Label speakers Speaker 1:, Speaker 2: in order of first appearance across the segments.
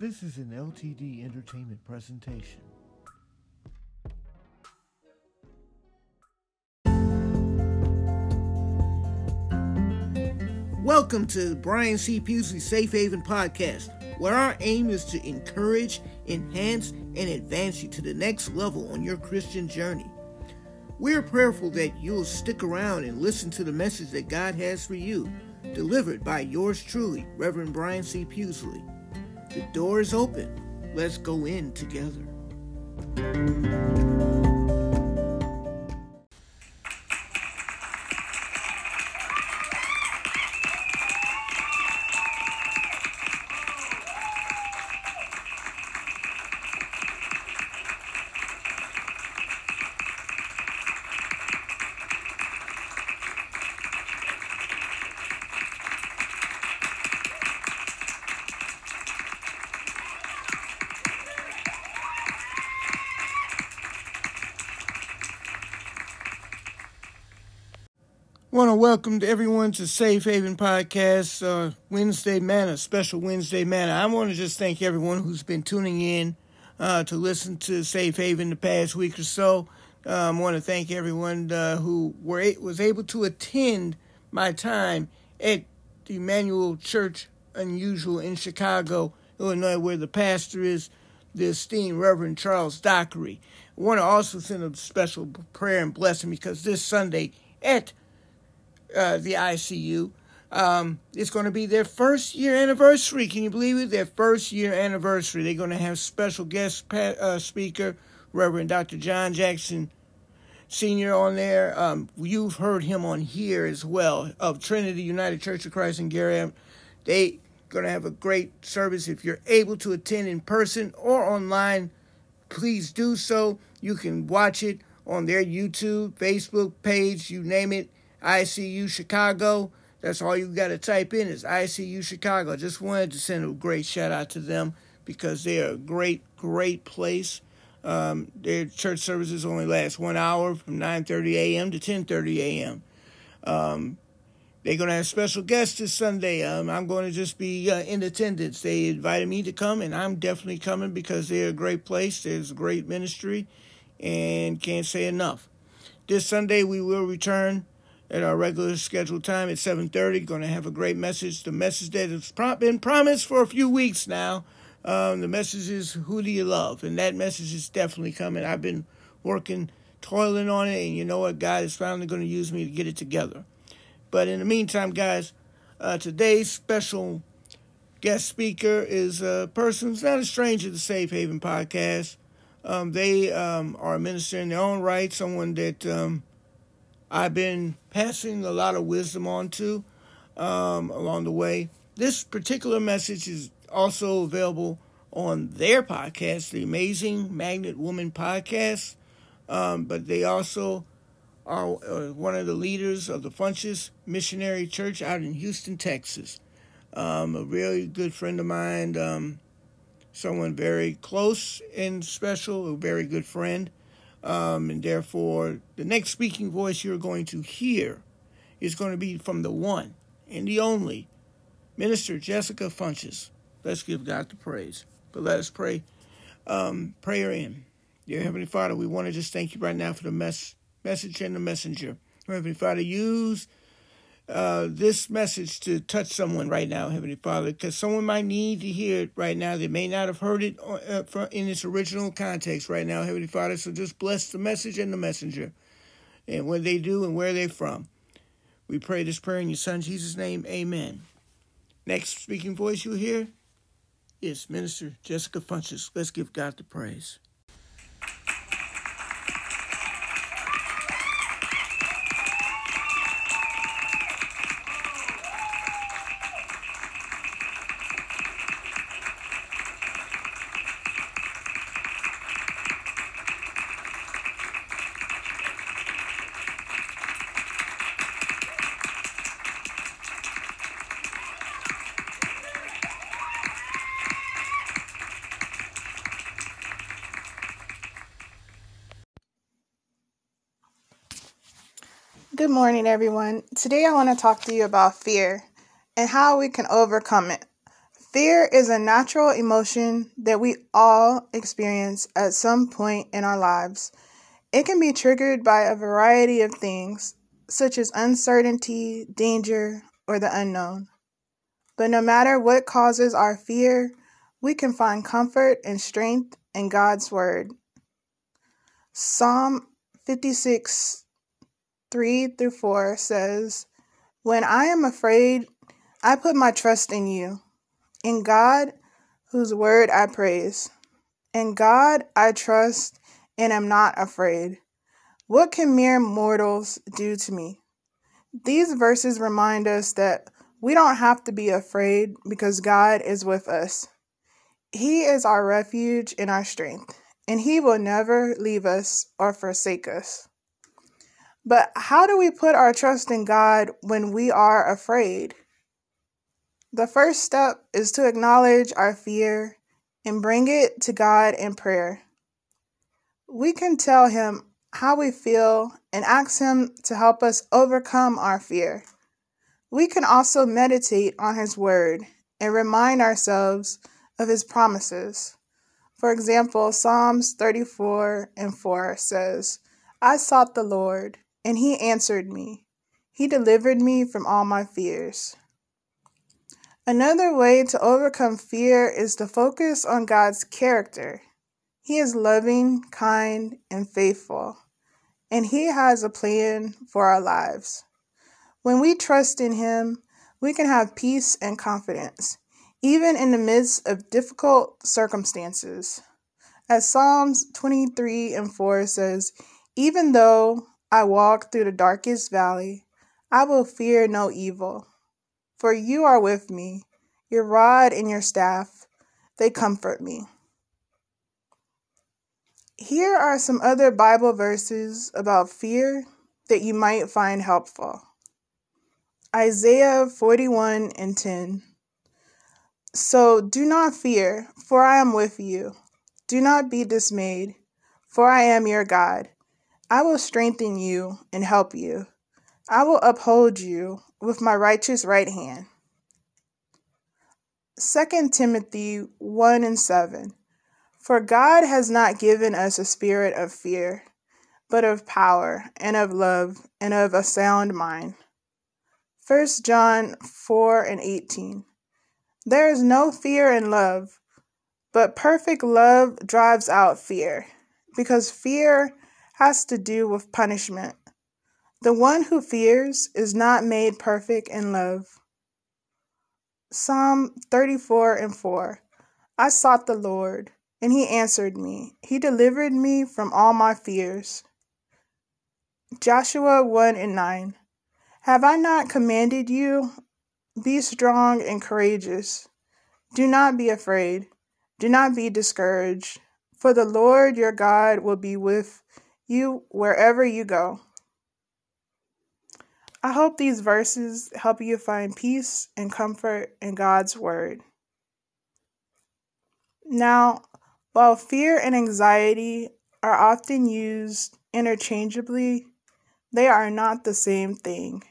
Speaker 1: This is an LTD Entertainment presentation.
Speaker 2: Welcome to Brian C. Pewsley Safe Haven Podcast, where our aim is to encourage, enhance, and advance you to the next level on your Christian journey. We're prayerful that you'll stick around and listen to the message that God has for you, delivered by yours truly, Reverend Brian C. Pewsley. The door is open. Let's go in together. Want to welcome everyone to Safe Haven Podcast, uh, Wednesday Manna, special Wednesday Manna. I want to just thank everyone who's been tuning in uh, to listen to Safe Haven the past week or so. Um, I want to thank everyone uh, who were was able to attend my time at the Emmanuel Church Unusual in Chicago, Illinois, where the pastor is the esteemed Reverend Charles Dockery. I want to also send a special prayer and blessing because this Sunday at uh, the ICU. Um, it's going to be their first year anniversary. Can you believe it? Their first year anniversary. They're going to have special guest uh, speaker, Reverend Dr. John Jackson Sr. on there. Um, you've heard him on here as well of Trinity United Church of Christ in Gary. They going to have a great service. If you're able to attend in person or online, please do so. You can watch it on their YouTube, Facebook page, you name it. ICU Chicago. That's all you got to type in is ICU Chicago. Just wanted to send a great shout out to them because they're a great, great place. Um, their church services only last one hour from 9:30 a.m. to 10:30 a.m. Um, they're going to have special guests this Sunday. Um, I'm going to just be uh, in attendance. They invited me to come, and I'm definitely coming because they're a great place. There's a great ministry, and can't say enough. This Sunday we will return at our regular scheduled time at 7.30 going to have a great message. The message that has been promised for a few weeks now. Um, the message is who do you love? And that message is definitely coming. I've been working toiling on it and you know what? God is finally going to use me to get it together. But in the meantime guys uh, today's special guest speaker is a person who's not a stranger to safe haven podcast. Um, they um, are a minister in their own right someone that um, I've been passing a lot of wisdom on to um, along the way. This particular message is also available on their podcast, the Amazing Magnet Woman podcast. Um, but they also are uh, one of the leaders of the Funchess Missionary Church out in Houston, Texas. Um, a really good friend of mine, um, someone very close and special, a very good friend. Um, and therefore, the next speaking voice you're going to hear is going to be from the one and the only Minister Jessica Funchess. Let's give God the praise. But let us pray. Um, prayer in. Dear Heavenly Father, we want to just thank you right now for the mess, message and the messenger. Heavenly Father, use uh, this message to touch someone right now, Heavenly Father, because someone might need to hear it right now. They may not have heard it uh, in its original context right now, Heavenly Father. So just bless the message and the messenger, and what they do and where they're from. We pray this prayer in your Son Jesus' name. Amen. Next speaking voice you hear is Minister Jessica Funchess. Let's give God the praise.
Speaker 3: Good morning, everyone. Today I want to talk to you about fear and how we can overcome it. Fear is a natural emotion that we all experience at some point in our lives. It can be triggered by a variety of things, such as uncertainty, danger, or the unknown. But no matter what causes our fear, we can find comfort and strength in God's Word. Psalm 56 3 through 4 says, When I am afraid, I put my trust in you, in God, whose word I praise. In God I trust and am not afraid. What can mere mortals do to me? These verses remind us that we don't have to be afraid because God is with us. He is our refuge and our strength, and He will never leave us or forsake us. But how do we put our trust in God when we are afraid? The first step is to acknowledge our fear and bring it to God in prayer. We can tell Him how we feel and ask Him to help us overcome our fear. We can also meditate on His Word and remind ourselves of His promises. For example, Psalms 34 and 4 says, I sought the Lord, and He answered me. He delivered me from all my fears. Another way to overcome fear is to focus on God's character. He is loving, kind, and faithful, and He has a plan for our lives. When we trust in Him, we can have peace and confidence, even in the midst of difficult circumstances. As Psalms 23 and 4 says, Even though I walk through the darkest valley, I will fear no evil for you are with me. Your rod and your staff, they comfort me. Here are some other Bible verses about fear that you might find helpful. Isaiah 41 and 10. So do not fear, for I am with you. Do not be dismayed, for I am your God. I will strengthen you and help you. I will uphold you with my righteous right hand. 2 Timothy 1 and 7. For God has not given us a spirit of fear, but of power and of love and of a sound mind. 1 John 4 and 18. There is no fear in love, but perfect love drives out fear, because fear has to do with punishment. The one who fears is not made perfect in love. Psalm 34 and 4. I sought the Lord, and he answered me. He delivered me from all my fears. Joshua 1 and 9. Have I not commanded you? Be strong and courageous. Do not be afraid. Do not be discouraged, for the Lord your God will be with you wherever you go. I hope these verses help you find peace and comfort in God's Word. Now, while fear and anxiety are often used interchangeably, they are not the same thing.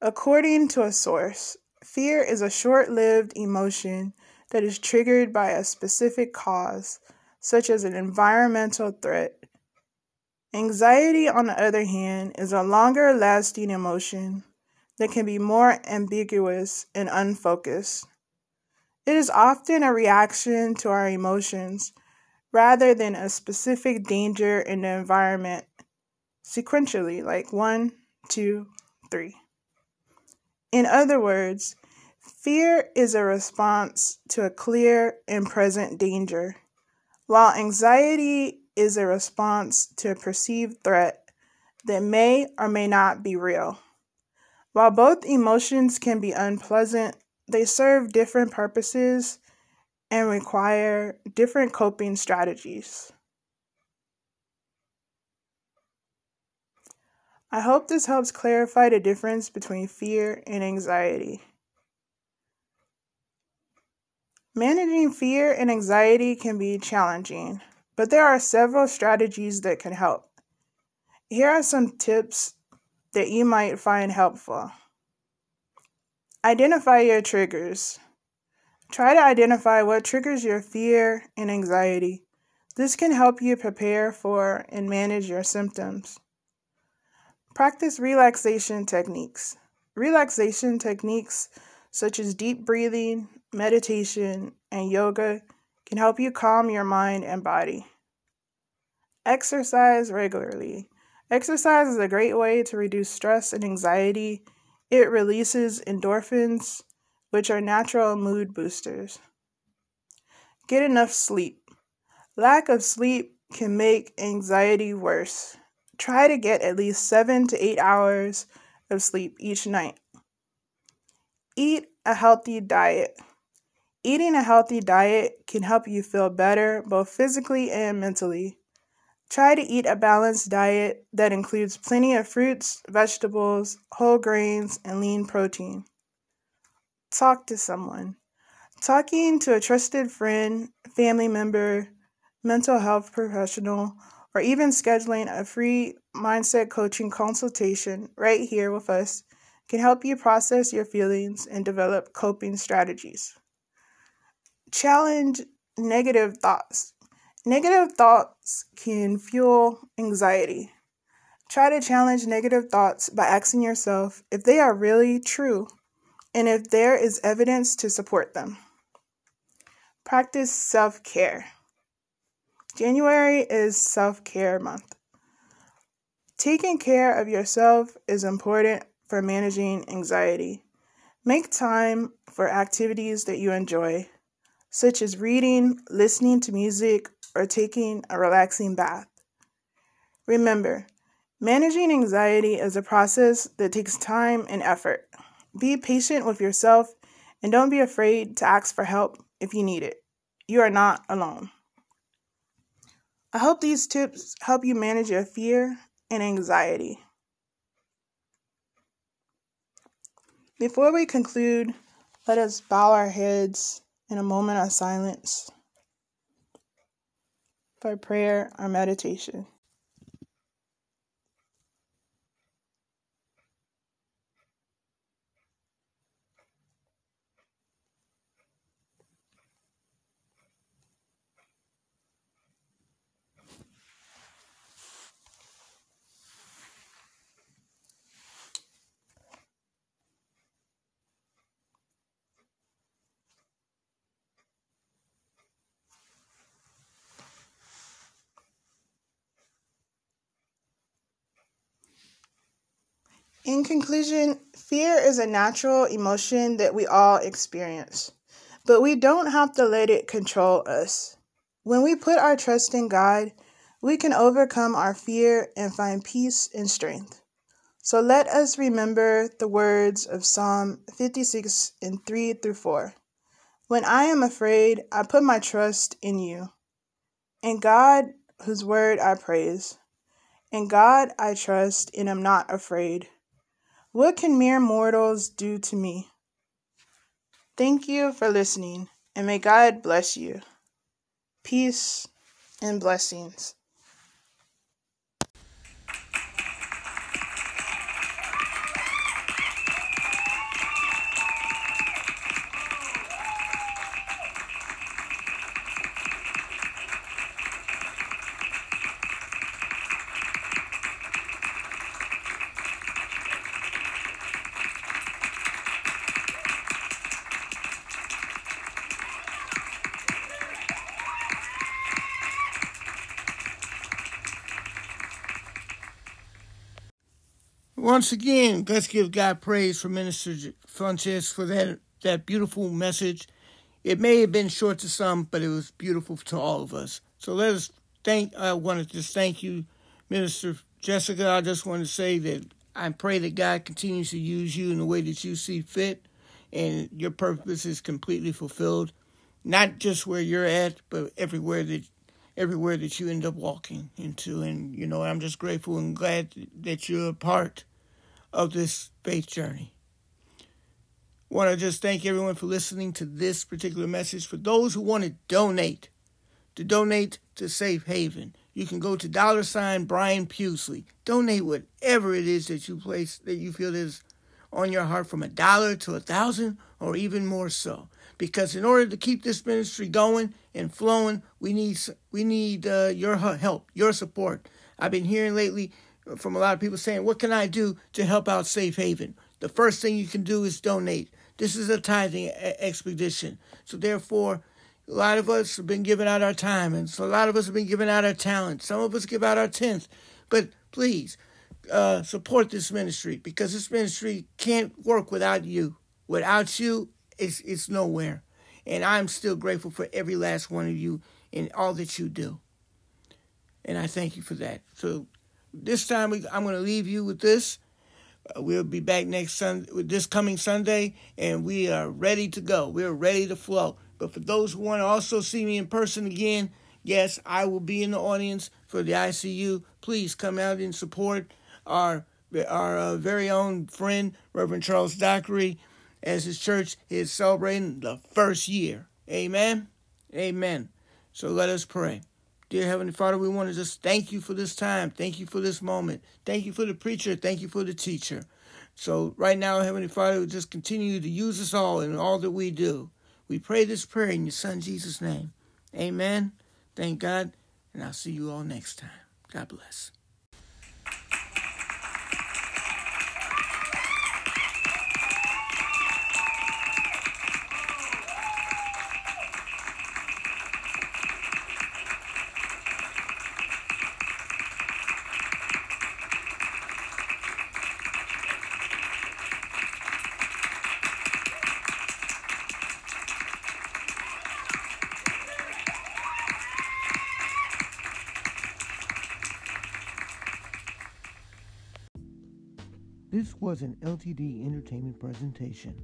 Speaker 3: According to a source, fear is a short lived emotion that is triggered by a specific cause, such as an environmental threat Anxiety, on the other hand, is a longer lasting emotion that can be more ambiguous and unfocused. It is often a reaction to our emotions rather than a specific danger in the environment sequentially, like one, two, three. In other words, fear is a response to a clear and present danger, while anxiety is a response to a perceived threat that may or may not be real. While both emotions can be unpleasant, they serve different purposes and require different coping strategies. I hope this helps clarify the difference between fear and anxiety. Managing fear and anxiety can be challenging but there are several strategies that can help. Here are some tips that you might find helpful. Identify your triggers. Try to identify what triggers your fear and anxiety. This can help you prepare for and manage your symptoms. Practice relaxation techniques. Relaxation techniques such as deep breathing, meditation, and yoga can help you calm your mind and body. Exercise regularly. Exercise is a great way to reduce stress and anxiety. It releases endorphins, which are natural mood boosters. Get enough sleep. Lack of sleep can make anxiety worse. Try to get at least seven to eight hours of sleep each night. Eat a healthy diet. Eating a healthy diet can help you feel better both physically and mentally. Try to eat a balanced diet that includes plenty of fruits, vegetables, whole grains, and lean protein. Talk to someone. Talking to a trusted friend, family member, mental health professional, or even scheduling a free mindset coaching consultation right here with us can help you process your feelings and develop coping strategies. Challenge negative thoughts. Negative thoughts can fuel anxiety. Try to challenge negative thoughts by asking yourself if they are really true and if there is evidence to support them. Practice self care. January is self care month. Taking care of yourself is important for managing anxiety. Make time for activities that you enjoy, such as reading, listening to music, or taking a relaxing bath. Remember, managing anxiety is a process that takes time and effort. Be patient with yourself and don't be afraid to ask for help if you need it. You are not alone. I hope these tips help you manage your fear and anxiety. Before we conclude, let us bow our heads in a moment of silence for prayer or meditation. In conclusion, fear is a natural emotion that we all experience, but we don't have to let it control us. When we put our trust in God, we can overcome our fear and find peace and strength. So let us remember the words of Psalm 56 and 3 through 4. When I am afraid, I put my trust in you. In God, whose word I praise. In God I trust and am not afraid. What can mere mortals do to me? Thank you for listening, and may God bless you. Peace and blessings.
Speaker 2: Once again, let's give God praise for Minister Funchess for that, that beautiful message. It may have been short to some, but it was beautiful to all of us. So let us thank, I want to just thank you, Minister Jessica. I just want to say that I pray that God continues to use you in the way that you see fit and your purpose is completely fulfilled, not just where you're at, but everywhere that everywhere that you end up walking into. And, you know, I'm just grateful and glad that you're a part of this faith journey. Want to just thank everyone for listening to this particular message. For those who want to donate, to donate to Safe Haven, you can go to dollar sign Brian Pewsley. Donate whatever it is that you place that you feel is on your heart, from a dollar to a thousand or even more so. because in order to keep this ministry going and flowing, we need we need uh, your help, your support. I've been hearing lately from a lot of people saying, "What can I do to help out Safe Haven?" The first thing you can do is donate. This is a tithing expedition, so therefore. A lot of us have been giving out our time, and so a lot of us have been giving out our talent. Some of us give out our tenth, but please uh, support this ministry because this ministry can't work without you. Without you, it's it's nowhere. And I'm still grateful for every last one of you and all that you do. And I thank you for that. So this time we, I'm going to leave you with this. Uh, we'll be back next Sunday, this coming Sunday, and we are ready to go. We're ready to flow. But for those who want to also see me in person again, yes, I will be in the audience for the ICU. Please come out and support our our uh, very own friend Reverend Charles Dockery as his church is celebrating the first year. Amen. Amen. So let us pray. Dear Heavenly Father, we want to just thank you for this time. Thank you for this moment. Thank you for the preacher. Thank you for the teacher. So right now, Heavenly Father, just continue to use us all in all that we do. We pray this prayer in your Son Jesus' name. Amen. Thank God. And I'll see you all next time. God bless.
Speaker 1: This was an LTD Entertainment presentation.